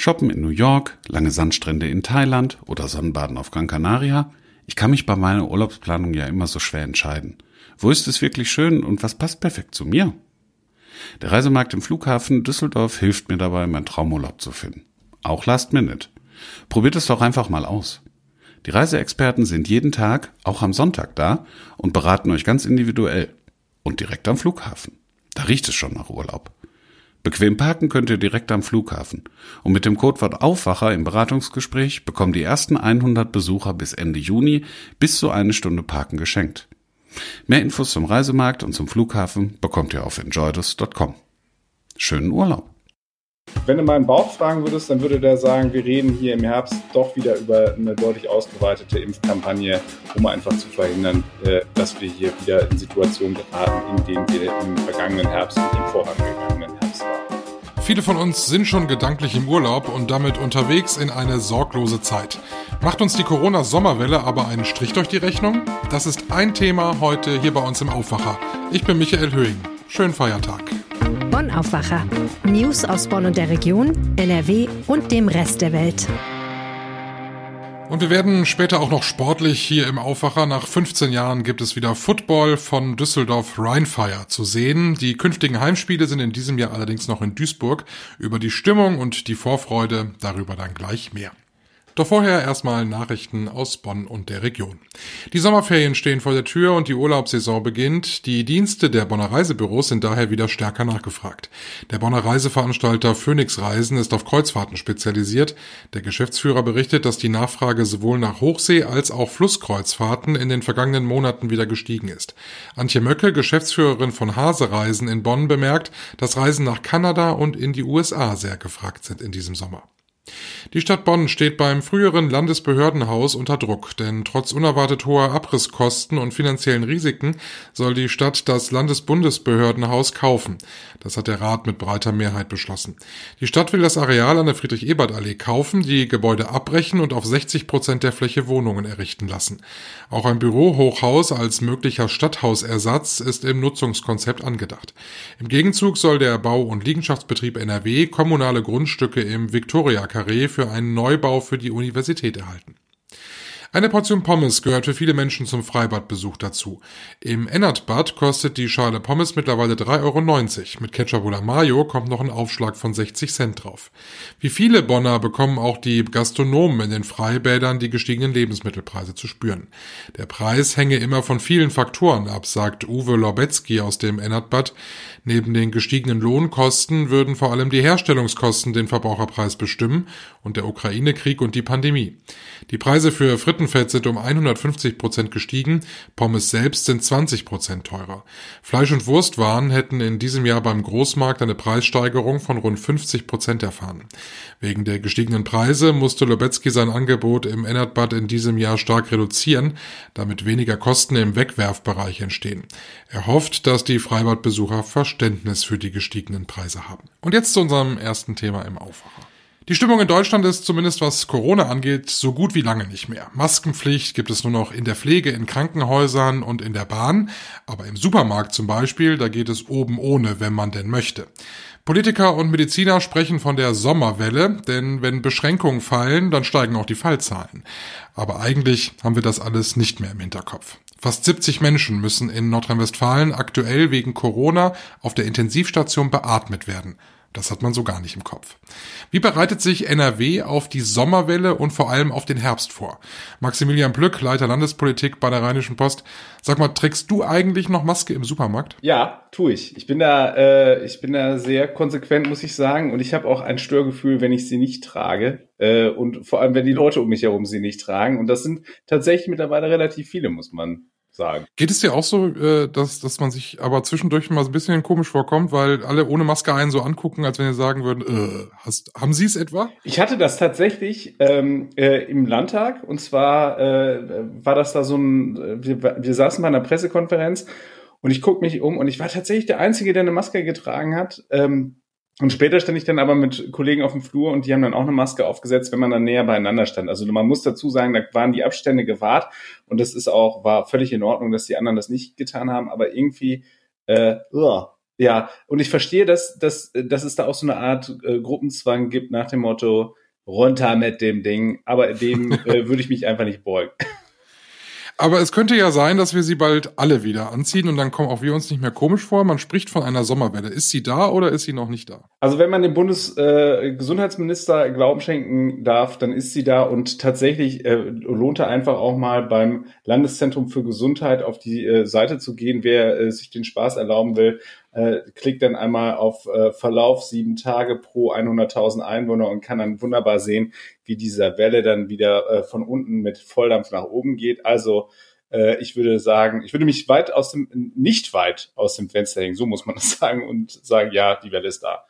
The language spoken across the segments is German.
Shoppen in New York, lange Sandstrände in Thailand oder Sonnenbaden auf Gran Canaria? Ich kann mich bei meiner Urlaubsplanung ja immer so schwer entscheiden. Wo ist es wirklich schön und was passt perfekt zu mir? Der Reisemarkt im Flughafen Düsseldorf hilft mir dabei, meinen Traumurlaub zu finden. Auch Last Minute. Probiert es doch einfach mal aus. Die Reiseexperten sind jeden Tag, auch am Sonntag da und beraten euch ganz individuell. Und direkt am Flughafen. Da riecht es schon nach Urlaub. Bequem parken könnt ihr direkt am Flughafen. Und mit dem Codewort Aufwacher im Beratungsgespräch bekommen die ersten 100 Besucher bis Ende Juni bis zu eine Stunde Parken geschenkt. Mehr Infos zum Reisemarkt und zum Flughafen bekommt ihr auf enjoydus.com. Schönen Urlaub! Wenn du meinen Bauch fragen würdest, dann würde der sagen, wir reden hier im Herbst doch wieder über eine deutlich ausgeweitete Impfkampagne, um einfach zu verhindern, äh, dass wir hier wieder in Situationen geraten, in denen wir im vergangenen Herbst und im vorangegangenen Herbst Viele von uns sind schon gedanklich im Urlaub und damit unterwegs in eine sorglose Zeit. Macht uns die Corona-Sommerwelle aber einen Strich durch die Rechnung? Das ist ein Thema heute hier bei uns im Aufwacher. Ich bin Michael Höhing. Schönen Feiertag. Bonn Aufwacher. News aus Bonn und der Region, NRW und dem Rest der Welt. Und wir werden später auch noch sportlich hier im Aufwacher. Nach 15 Jahren gibt es wieder Football von Düsseldorf Rheinfire zu sehen. Die künftigen Heimspiele sind in diesem Jahr allerdings noch in Duisburg. Über die Stimmung und die Vorfreude darüber dann gleich mehr. Doch vorher erstmal Nachrichten aus Bonn und der Region. Die Sommerferien stehen vor der Tür und die Urlaubssaison beginnt. Die Dienste der Bonner Reisebüros sind daher wieder stärker nachgefragt. Der Bonner Reiseveranstalter Phoenix Reisen ist auf Kreuzfahrten spezialisiert. Der Geschäftsführer berichtet, dass die Nachfrage sowohl nach Hochsee- als auch Flusskreuzfahrten in den vergangenen Monaten wieder gestiegen ist. Antje Möcke, Geschäftsführerin von Hase Reisen in Bonn, bemerkt, dass Reisen nach Kanada und in die USA sehr gefragt sind in diesem Sommer. Die Stadt Bonn steht beim früheren Landesbehördenhaus unter Druck, denn trotz unerwartet hoher Abrisskosten und finanziellen Risiken soll die Stadt das Landesbundesbehördenhaus kaufen. Das hat der Rat mit breiter Mehrheit beschlossen. Die Stadt will das Areal an der Friedrich-Ebert-Allee kaufen, die Gebäude abbrechen und auf 60 Prozent der Fläche Wohnungen errichten lassen. Auch ein Bürohochhaus als möglicher Stadthausersatz ist im Nutzungskonzept angedacht. Im Gegenzug soll der Bau- und Liegenschaftsbetrieb NRW kommunale Grundstücke im Victoria Carré für einen Neubau für die Universität erhalten. Eine Portion Pommes gehört für viele Menschen zum Freibadbesuch dazu. Im Ennertbad kostet die Schale Pommes mittlerweile 3,90 Euro. Mit Ketchup oder Mayo kommt noch ein Aufschlag von 60 Cent drauf. Wie viele Bonner bekommen auch die Gastronomen in den Freibädern die gestiegenen Lebensmittelpreise zu spüren. Der Preis hänge immer von vielen Faktoren ab, sagt Uwe Lobetzky aus dem Ennertbad. Neben den gestiegenen Lohnkosten würden vor allem die Herstellungskosten den Verbraucherpreis bestimmen und der Ukraine-Krieg und die Pandemie. Die Preise für Frittenfett sind um 150 Prozent gestiegen, Pommes selbst sind 20 Prozent teurer. Fleisch- und Wurstwaren hätten in diesem Jahr beim Großmarkt eine Preissteigerung von rund 50 Prozent erfahren. Wegen der gestiegenen Preise musste Lobetzky sein Angebot im Ennertbad in diesem Jahr stark reduzieren, damit weniger Kosten im Wegwerfbereich entstehen. Er hofft, dass die Freibadbesucher Verständnis für die gestiegenen Preise haben. Und jetzt zu unserem ersten Thema im Aufwacher. Die Stimmung in Deutschland ist zumindest was Corona angeht so gut wie lange nicht mehr. Maskenpflicht gibt es nur noch in der Pflege, in Krankenhäusern und in der Bahn, aber im Supermarkt zum Beispiel, da geht es oben ohne, wenn man denn möchte. Politiker und Mediziner sprechen von der Sommerwelle, denn wenn Beschränkungen fallen, dann steigen auch die Fallzahlen. Aber eigentlich haben wir das alles nicht mehr im Hinterkopf. Fast 70 Menschen müssen in Nordrhein-Westfalen aktuell wegen Corona auf der Intensivstation beatmet werden. Das hat man so gar nicht im Kopf. Wie bereitet sich NRW auf die Sommerwelle und vor allem auf den Herbst vor? Maximilian Plück, Leiter Landespolitik bei der Rheinischen Post. Sag mal, trägst du eigentlich noch Maske im Supermarkt? Ja, tue ich. Ich bin da, äh, ich bin da sehr konsequent, muss ich sagen. Und ich habe auch ein Störgefühl, wenn ich sie nicht trage. Äh, und vor allem, wenn die Leute um mich herum sie nicht tragen. Und das sind tatsächlich mittlerweile relativ viele, muss man sagen. Geht es dir auch so, äh, dass, dass man sich aber zwischendurch mal so ein bisschen komisch vorkommt, weil alle ohne Maske einen so angucken, als wenn sie sagen würden, äh, hast, haben Sie es etwa? Ich hatte das tatsächlich ähm, äh, im Landtag und zwar äh, war das da so ein, äh, wir, wir saßen bei einer Pressekonferenz und ich gucke mich um und ich war tatsächlich der Einzige, der eine Maske getragen hat. Ähm, und später stand ich dann aber mit Kollegen auf dem Flur und die haben dann auch eine Maske aufgesetzt, wenn man dann näher beieinander stand. Also man muss dazu sagen, da waren die Abstände gewahrt und das ist auch, war völlig in Ordnung, dass die anderen das nicht getan haben, aber irgendwie, äh, Ja, und ich verstehe, dass, dass, dass es da auch so eine Art äh, Gruppenzwang gibt nach dem Motto, runter mit dem Ding, aber dem äh, würde ich mich einfach nicht beugen. Aber es könnte ja sein, dass wir sie bald alle wieder anziehen und dann kommen auch wir uns nicht mehr komisch vor. Man spricht von einer Sommerwelle. Ist sie da oder ist sie noch nicht da? Also wenn man dem Bundesgesundheitsminister äh, Glauben schenken darf, dann ist sie da und tatsächlich äh, lohnt er einfach auch mal beim Landeszentrum für Gesundheit auf die äh, Seite zu gehen, wer äh, sich den Spaß erlauben will. Äh, klickt dann einmal auf äh, Verlauf sieben Tage pro 100.000 Einwohner und kann dann wunderbar sehen, wie dieser Welle dann wieder äh, von unten mit Volldampf nach oben geht. Also äh, ich würde sagen, ich würde mich weit aus dem, nicht weit aus dem Fenster hängen, so muss man das sagen, und sagen, ja, die Welle ist da.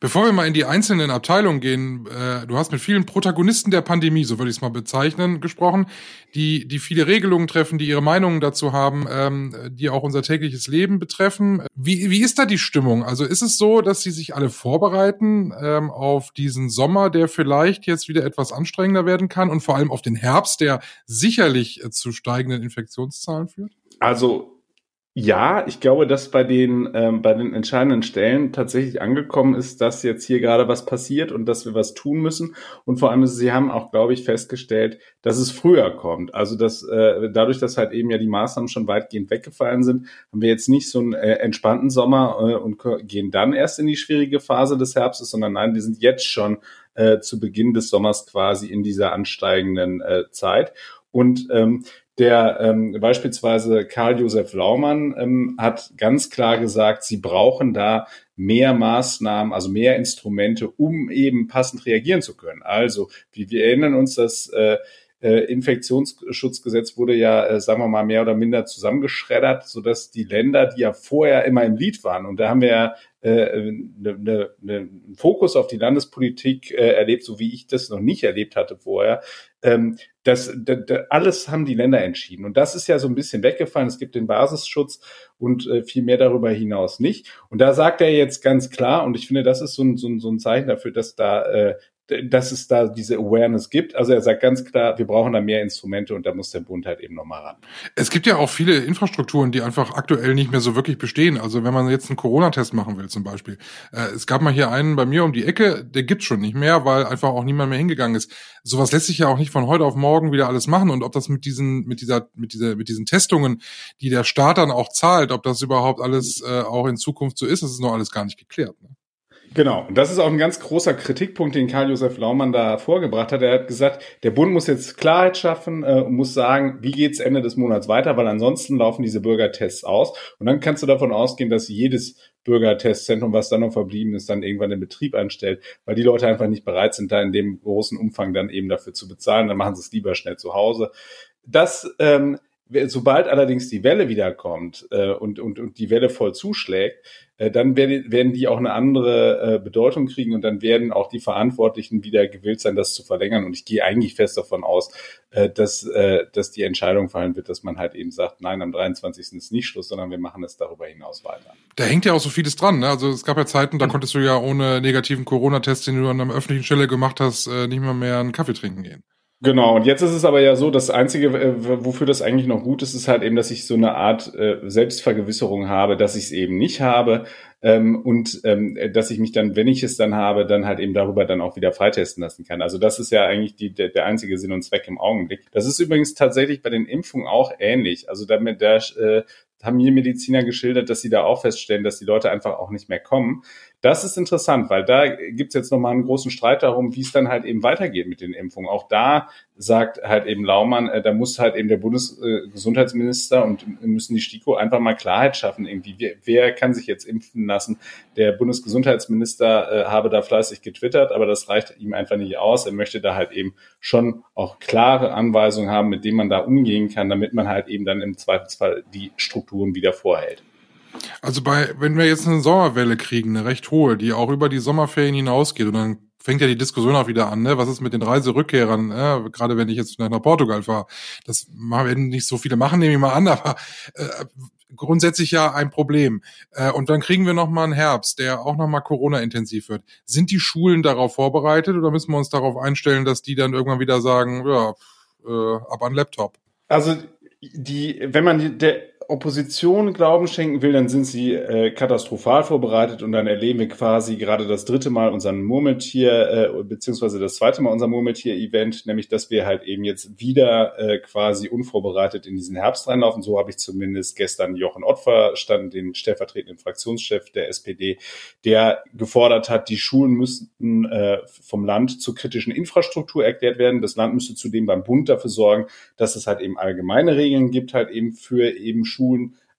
Bevor wir mal in die einzelnen Abteilungen gehen, äh, du hast mit vielen Protagonisten der Pandemie, so würde ich es mal bezeichnen, gesprochen, die, die viele Regelungen treffen, die ihre Meinungen dazu haben, ähm, die auch unser tägliches Leben betreffen. Wie, wie ist da die Stimmung? Also ist es so, dass sie sich alle vorbereiten ähm, auf diesen Sommer, der vielleicht jetzt wieder etwas anstrengender werden kann und vor allem auf den Herbst, der sicherlich äh, zu steigenden Infektionszahlen führt? Also ja, ich glaube, dass bei den, ähm, bei den entscheidenden Stellen tatsächlich angekommen ist, dass jetzt hier gerade was passiert und dass wir was tun müssen. Und vor allem, sie haben auch, glaube ich, festgestellt, dass es früher kommt. Also dass äh, dadurch, dass halt eben ja die Maßnahmen schon weitgehend weggefallen sind, haben wir jetzt nicht so einen äh, entspannten Sommer äh, und gehen dann erst in die schwierige Phase des Herbstes, sondern nein, die sind jetzt schon äh, zu Beginn des Sommers quasi in dieser ansteigenden äh, Zeit. Und ähm, der ähm, beispielsweise Karl-Josef Laumann ähm, hat ganz klar gesagt, sie brauchen da mehr Maßnahmen, also mehr Instrumente, um eben passend reagieren zu können. Also, wie wir erinnern uns, dass äh, äh, Infektionsschutzgesetz wurde ja, äh, sagen wir mal, mehr oder minder zusammengeschreddert, sodass die Länder, die ja vorher immer im Lied waren, und da haben wir ja äh, ne, ne, ne, einen Fokus auf die Landespolitik äh, erlebt, so wie ich das noch nicht erlebt hatte vorher. Ähm, das, das, das, alles haben die Länder entschieden. Und das ist ja so ein bisschen weggefallen. Es gibt den Basisschutz und äh, viel mehr darüber hinaus nicht. Und da sagt er jetzt ganz klar, und ich finde, das ist so ein, so ein, so ein Zeichen dafür, dass da äh, dass es da diese Awareness gibt. Also er sagt ganz klar, wir brauchen da mehr Instrumente und da muss der Bund halt eben nochmal ran. Es gibt ja auch viele Infrastrukturen, die einfach aktuell nicht mehr so wirklich bestehen. Also wenn man jetzt einen Corona-Test machen will zum Beispiel. Äh, es gab mal hier einen bei mir um die Ecke, der gibt's schon nicht mehr, weil einfach auch niemand mehr hingegangen ist. Sowas lässt sich ja auch nicht von heute auf morgen wieder alles machen. Und ob das mit diesen, mit dieser, mit dieser, mit diesen Testungen, die der Staat dann auch zahlt, ob das überhaupt alles äh, auch in Zukunft so ist, das ist noch alles gar nicht geklärt. Ne? Genau, und das ist auch ein ganz großer Kritikpunkt, den Karl-Josef Laumann da vorgebracht hat. Er hat gesagt, der Bund muss jetzt Klarheit schaffen äh, und muss sagen, wie geht's Ende des Monats weiter, weil ansonsten laufen diese Bürgertests aus. Und dann kannst du davon ausgehen, dass jedes Bürgertestzentrum, was dann noch verblieben ist, dann irgendwann den Betrieb einstellt, weil die Leute einfach nicht bereit sind, da in dem großen Umfang dann eben dafür zu bezahlen. Dann machen sie es lieber schnell zu Hause. Das ähm, Sobald allerdings die Welle wiederkommt äh, und, und, und die Welle voll zuschlägt, dann werden, die auch eine andere äh, Bedeutung kriegen und dann werden auch die Verantwortlichen wieder gewillt sein, das zu verlängern. Und ich gehe eigentlich fest davon aus, äh, dass, äh, dass die Entscheidung fallen wird, dass man halt eben sagt, nein, am 23. ist nicht Schluss, sondern wir machen es darüber hinaus weiter. Da hängt ja auch so vieles dran. Ne? Also es gab ja Zeiten, da konntest du ja ohne negativen Corona-Test, den du an einer öffentlichen Stelle gemacht hast, äh, nicht mehr mehr einen Kaffee trinken gehen. Genau, und jetzt ist es aber ja so, das Einzige, äh, wofür das eigentlich noch gut ist, ist halt eben, dass ich so eine Art äh, Selbstvergewisserung habe, dass ich es eben nicht habe ähm, und ähm, dass ich mich dann, wenn ich es dann habe, dann halt eben darüber dann auch wieder freitesten lassen kann. Also das ist ja eigentlich die, der, der einzige Sinn und Zweck im Augenblick. Das ist übrigens tatsächlich bei den Impfungen auch ähnlich. Also damit da äh, haben mir Mediziner geschildert, dass sie da auch feststellen, dass die Leute einfach auch nicht mehr kommen. Das ist interessant, weil da gibt's jetzt nochmal einen großen Streit darum, wie es dann halt eben weitergeht mit den Impfungen. Auch da sagt halt eben Laumann, äh, da muss halt eben der Bundesgesundheitsminister äh, und müssen die STIKO einfach mal Klarheit schaffen. Irgendwie, wer, kann sich jetzt impfen lassen? Der Bundesgesundheitsminister äh, habe da fleißig getwittert, aber das reicht ihm einfach nicht aus. Er möchte da halt eben schon auch klare Anweisungen haben, mit denen man da umgehen kann, damit man halt eben dann im Zweifelsfall die Strukturen wieder vorhält. Also bei, wenn wir jetzt eine Sommerwelle kriegen, eine recht hohe, die auch über die Sommerferien hinausgeht und dann fängt ja die Diskussion auch wieder an, ne? Was ist mit den Reiserückkehrern, ne? gerade wenn ich jetzt nach Portugal fahre? Das werden nicht so viele machen, nehme ich mal an, aber äh, grundsätzlich ja ein Problem. Äh, und dann kriegen wir noch mal einen Herbst, der auch noch mal Corona-intensiv wird. Sind die Schulen darauf vorbereitet oder müssen wir uns darauf einstellen, dass die dann irgendwann wieder sagen, ja, äh, ab an Laptop? Also die, wenn man der Opposition Glauben schenken will, dann sind sie äh, katastrophal vorbereitet und dann erleben wir quasi gerade das dritte Mal unseren Murmeltier, äh, beziehungsweise das zweite Mal unser Murmeltier-Event, nämlich dass wir halt eben jetzt wieder äh, quasi unvorbereitet in diesen Herbst reinlaufen. So habe ich zumindest gestern Jochen Ott verstanden, den stellvertretenden Fraktionschef der SPD, der gefordert hat, die Schulen müssten äh, vom Land zur kritischen Infrastruktur erklärt werden. Das Land müsste zudem beim Bund dafür sorgen, dass es halt eben allgemeine Regeln gibt, halt eben für eben Schulen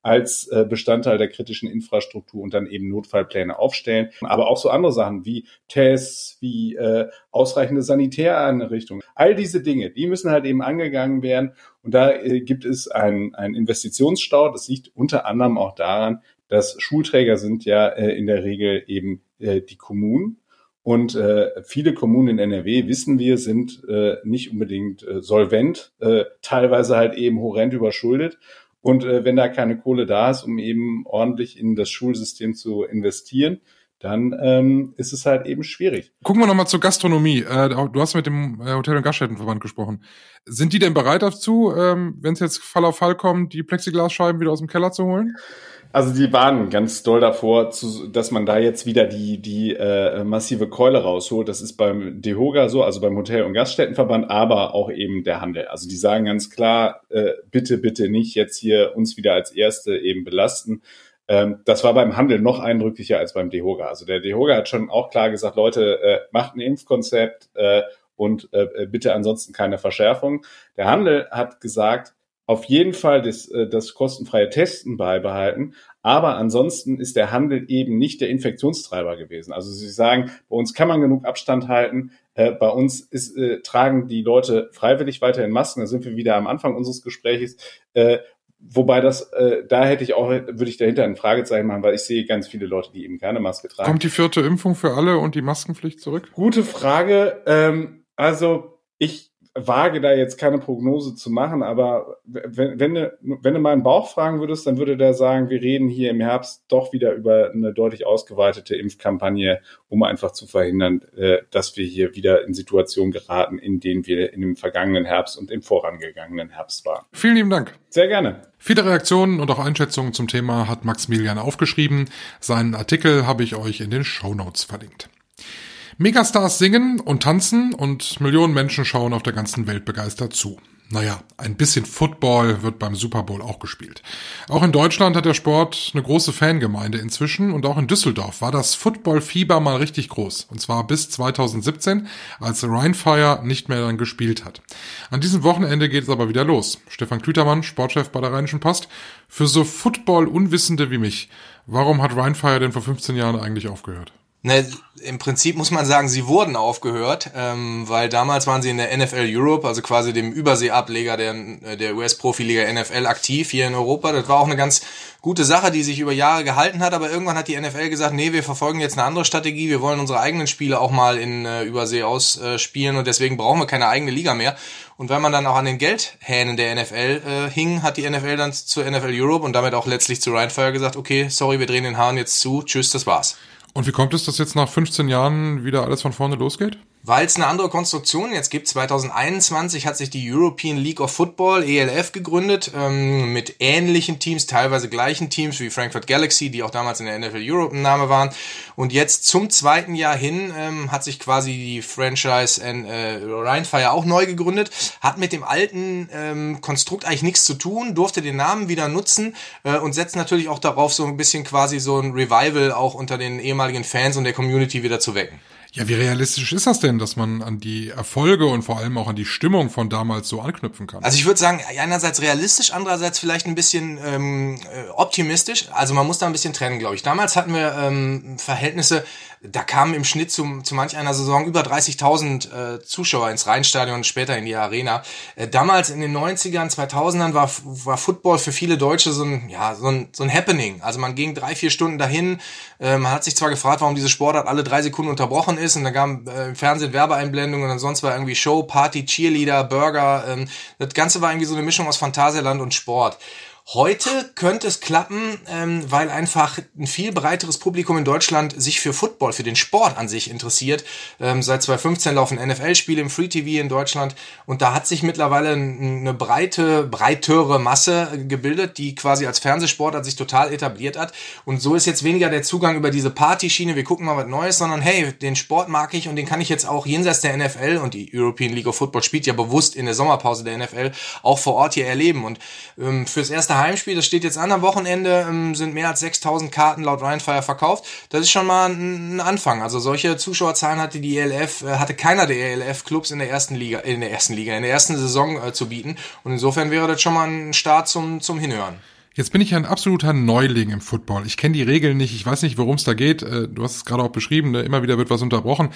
als äh, Bestandteil der kritischen Infrastruktur und dann eben Notfallpläne aufstellen. Aber auch so andere Sachen wie Tests, wie äh, ausreichende Sanitäreinrichtungen. All diese Dinge, die müssen halt eben angegangen werden. Und da äh, gibt es einen, einen Investitionsstau. Das liegt unter anderem auch daran, dass Schulträger sind ja äh, in der Regel eben äh, die Kommunen. Und äh, viele Kommunen in NRW, wissen wir, sind äh, nicht unbedingt äh, solvent, äh, teilweise halt eben horrend überschuldet. Und äh, wenn da keine Kohle da ist, um eben ordentlich in das Schulsystem zu investieren, dann ähm, ist es halt eben schwierig. Gucken wir nochmal zur Gastronomie. Äh, du hast mit dem äh, Hotel- und Gaststättenverband gesprochen. Sind die denn bereit dazu, ähm, wenn es jetzt Fall auf Fall kommt, die Plexiglasscheiben wieder aus dem Keller zu holen? Also die waren ganz doll davor, zu, dass man da jetzt wieder die, die äh, massive Keule rausholt. Das ist beim DEHOGA so, also beim Hotel- und Gaststättenverband, aber auch eben der Handel. Also die sagen ganz klar, äh, bitte, bitte nicht jetzt hier uns wieder als Erste eben belasten. Ähm, das war beim Handel noch eindrücklicher als beim DEHOGA. Also der DEHOGA hat schon auch klar gesagt, Leute, äh, macht ein Impfkonzept äh, und äh, bitte ansonsten keine Verschärfung. Der Handel hat gesagt, auf jeden Fall das, äh, das kostenfreie Testen beibehalten. Aber ansonsten ist der Handel eben nicht der Infektionstreiber gewesen. Also Sie sagen, bei uns kann man genug Abstand halten. Äh, bei uns ist, äh, tragen die Leute freiwillig weiterhin Masken. Da sind wir wieder am Anfang unseres Gesprächs. Äh, wobei das, äh, da hätte ich auch, würde ich dahinter ein Fragezeichen machen, weil ich sehe ganz viele Leute, die eben keine Maske tragen. Kommt die vierte Impfung für alle und die Maskenpflicht zurück? Gute Frage. Ähm, also ich wage da jetzt keine Prognose zu machen, aber wenn, wenn, du, wenn du meinen Bauch fragen würdest, dann würde der sagen, wir reden hier im Herbst doch wieder über eine deutlich ausgeweitete Impfkampagne, um einfach zu verhindern, äh, dass wir hier wieder in Situationen geraten, in denen wir in dem vergangenen Herbst und im vorangegangenen Herbst waren. Vielen lieben Dank. Sehr gerne. Viele Reaktionen und auch Einschätzungen zum Thema hat Maximilian aufgeschrieben. Seinen Artikel habe ich euch in den Show Notes verlinkt. Megastars singen und tanzen und Millionen Menschen schauen auf der ganzen Welt begeistert zu. Naja, ein bisschen Football wird beim Super Bowl auch gespielt. Auch in Deutschland hat der Sport eine große Fangemeinde inzwischen und auch in Düsseldorf war das Football-Fieber mal richtig groß. Und zwar bis 2017, als Rheinfire nicht mehr dann gespielt hat. An diesem Wochenende geht es aber wieder los. Stefan Klütermann, Sportchef bei der Rheinischen Post. Für so Football-Unwissende wie mich, warum hat Rheinfire denn vor 15 Jahren eigentlich aufgehört? Ne, Im Prinzip muss man sagen, sie wurden aufgehört, ähm, weil damals waren sie in der NFL Europe, also quasi dem Überseeableger der, der US-Profiliga NFL aktiv hier in Europa. Das war auch eine ganz gute Sache, die sich über Jahre gehalten hat, aber irgendwann hat die NFL gesagt, nee, wir verfolgen jetzt eine andere Strategie, wir wollen unsere eigenen Spiele auch mal in äh, Übersee ausspielen äh, und deswegen brauchen wir keine eigene Liga mehr. Und wenn man dann auch an den Geldhähnen der NFL äh, hing, hat die NFL dann zur NFL Europe und damit auch letztlich zu Rheinfire gesagt, okay, sorry, wir drehen den Hahn jetzt zu, tschüss, das war's. Und wie kommt es, dass jetzt nach 15 Jahren wieder alles von vorne losgeht? Weil es eine andere Konstruktion jetzt gibt. 2021 hat sich die European League of Football, ELF, gegründet, ähm, mit ähnlichen Teams, teilweise gleichen Teams wie Frankfurt Galaxy, die auch damals in der NFL Europe ein Name waren. Und jetzt zum zweiten Jahr hin ähm, hat sich quasi die Franchise in, äh, Rheinfire auch neu gegründet, hat mit dem alten ähm, Konstrukt eigentlich nichts zu tun, durfte den Namen wieder nutzen äh, und setzt natürlich auch darauf, so ein bisschen quasi so ein Revival auch unter den ehemaligen Fans und der Community wieder zu wecken. Ja, wie realistisch ist das denn, dass man an die Erfolge und vor allem auch an die Stimmung von damals so anknüpfen kann? Also ich würde sagen, einerseits realistisch, andererseits vielleicht ein bisschen ähm, äh, optimistisch. Also man muss da ein bisschen trennen, glaube ich. Damals hatten wir ähm, Verhältnisse, da kamen im Schnitt zu, zu manch einer Saison über 30.000 äh, Zuschauer ins Rheinstadion und später in die Arena. Äh, damals in den 90ern, 2000ern war, war Football für viele Deutsche so ein, ja, so ein, so ein Happening. Also man ging drei, vier Stunden dahin. Äh, man hat sich zwar gefragt, warum diese Sportart alle drei Sekunden unterbrochen ist und da gab äh, im Fernsehen Werbeeinblendungen und sonst war irgendwie Show, Party, Cheerleader, Burger. Ähm, das Ganze war irgendwie so eine Mischung aus Phantasialand und Sport. Heute könnte es klappen, ähm, weil einfach ein viel breiteres Publikum in Deutschland sich für Football, für den Sport an sich interessiert. Ähm, seit 2015 laufen NFL-Spiele im Free TV in Deutschland und da hat sich mittlerweile eine breite, breitere Masse gebildet, die quasi als Fernsehsport sich total etabliert hat. Und so ist jetzt weniger der Zugang über diese Partyschiene, wir gucken mal was Neues, sondern hey, den Sport mag ich und den kann ich jetzt auch jenseits der NFL und die European League of Football spielt ja bewusst in der Sommerpause der NFL auch vor Ort hier erleben. Und ähm, fürs erste Heimspiel, das steht jetzt an am Wochenende, ähm, sind mehr als 6000 Karten laut Rheinfire verkauft. Das ist schon mal ein, ein Anfang. Also solche Zuschauerzahlen hatte die ELF, äh, hatte keiner der ELF-Clubs in der ersten Liga, in der ersten Liga, in der ersten Saison äh, zu bieten. Und insofern wäre das schon mal ein Start zum, zum Hinhören. Jetzt bin ich ein absoluter Neuling im Football. Ich kenne die Regeln nicht, ich weiß nicht, worum es da geht. Äh, du hast es gerade auch beschrieben, ne? immer wieder wird was unterbrochen.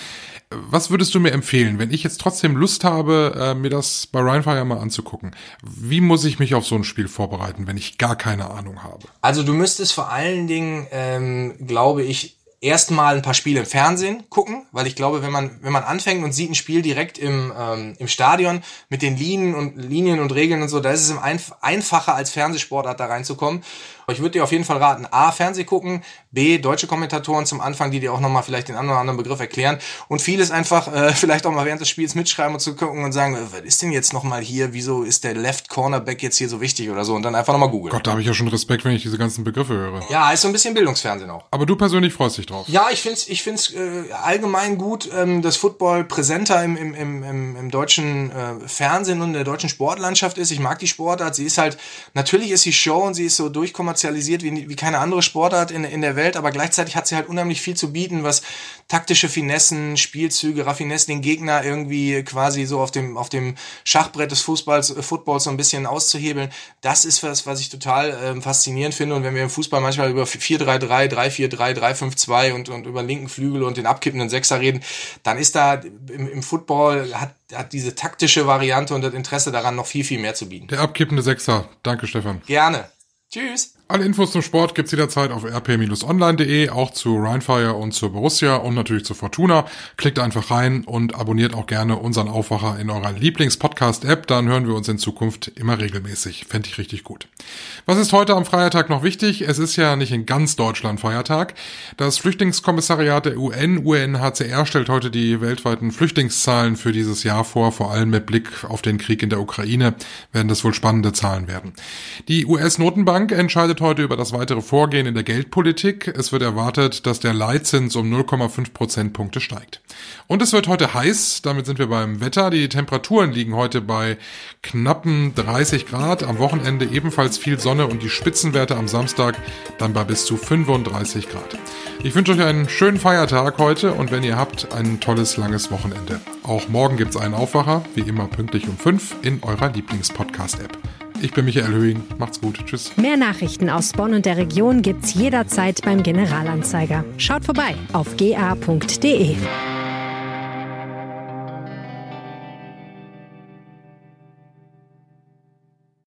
Was würdest du mir empfehlen, wenn ich jetzt trotzdem Lust habe, äh, mir das bei Rheinfire mal anzugucken? Wie muss ich mich auf so ein Spiel vorbereiten, wenn ich gar keine Ahnung habe? Also du müsstest vor allen Dingen, ähm, glaube ich, erstmal ein paar Spiele im Fernsehen gucken, weil ich glaube, wenn man wenn man anfängt und sieht ein Spiel direkt im ähm, im Stadion mit den Linien und Linien und Regeln und so, da ist es einf einfacher als Fernsehsportart da reinzukommen. Ich würde dir auf jeden Fall raten, A, Fernseh gucken, B, deutsche Kommentatoren zum Anfang, die dir auch nochmal vielleicht den einen oder anderen Begriff erklären und vieles einfach äh, vielleicht auch mal während des Spiels mitschreiben und zu gucken und sagen, äh, was ist denn jetzt nochmal hier, wieso ist der Left Cornerback jetzt hier so wichtig oder so und dann einfach nochmal googeln. Gott, da habe ich ja schon Respekt, wenn ich diese ganzen Begriffe höre. Ja, ist so ein bisschen Bildungsfernsehen auch. Aber du persönlich freust dich drauf? Ja, ich find's, ich find's äh, allgemein gut, ähm, dass Football präsenter im, im, im, im, im deutschen äh, Fernsehen und in der deutschen Sportlandschaft ist. Ich mag die Sportart. Sie ist halt, natürlich ist sie Show und sie ist so durchkommerzialisiert wie, wie keine andere Sportart in, in der Welt, aber gleichzeitig hat sie halt unheimlich viel zu bieten, was taktische Finessen, Spielzüge, Raffinessen, den Gegner irgendwie quasi so auf dem, auf dem Schachbrett des Fußballs, äh, Footballs so ein bisschen auszuhebeln. Das ist was, was ich total äh, faszinierend finde. Und wenn wir im Fußball manchmal über 4-3-3, 3-4-3, 3-5-2 und, und über linken Flügel und den abkippenden Sechser reden, dann ist da im, im Football hat, hat diese taktische Variante und das Interesse daran noch viel, viel mehr zu bieten. Der abkippende Sechser. Danke, Stefan. Gerne. Tschüss. Alle Infos zum Sport gibt's jederzeit auf rp-online.de, auch zu Rheinfire und zur Borussia und natürlich zu Fortuna. Klickt einfach rein und abonniert auch gerne unseren Aufwacher in eurer Lieblings-Podcast-App, dann hören wir uns in Zukunft immer regelmäßig. Fände ich richtig gut. Was ist heute am Feiertag noch wichtig? Es ist ja nicht in ganz Deutschland Feiertag. Das Flüchtlingskommissariat der UN, UNHCR, stellt heute die weltweiten Flüchtlingszahlen für dieses Jahr vor, vor allem mit Blick auf den Krieg in der Ukraine werden das wohl spannende Zahlen werden. Die US-Notenbank entscheidet entscheidet heute über das weitere Vorgehen in der Geldpolitik. Es wird erwartet, dass der Leitzins um 0,5 Prozentpunkte steigt. Und es wird heute heiß, damit sind wir beim Wetter. Die Temperaturen liegen heute bei knappen 30 Grad, am Wochenende ebenfalls viel Sonne und die Spitzenwerte am Samstag dann bei bis zu 35 Grad. Ich wünsche euch einen schönen Feiertag heute und wenn ihr habt, ein tolles langes Wochenende. Auch morgen gibt's einen Aufwacher, wie immer pünktlich um 5 in eurer Lieblingspodcast-App. Ich bin Michael Höhing. Macht's gut. Tschüss. Mehr Nachrichten aus Bonn und der Region gibt's jederzeit beim Generalanzeiger. Schaut vorbei auf ga.de.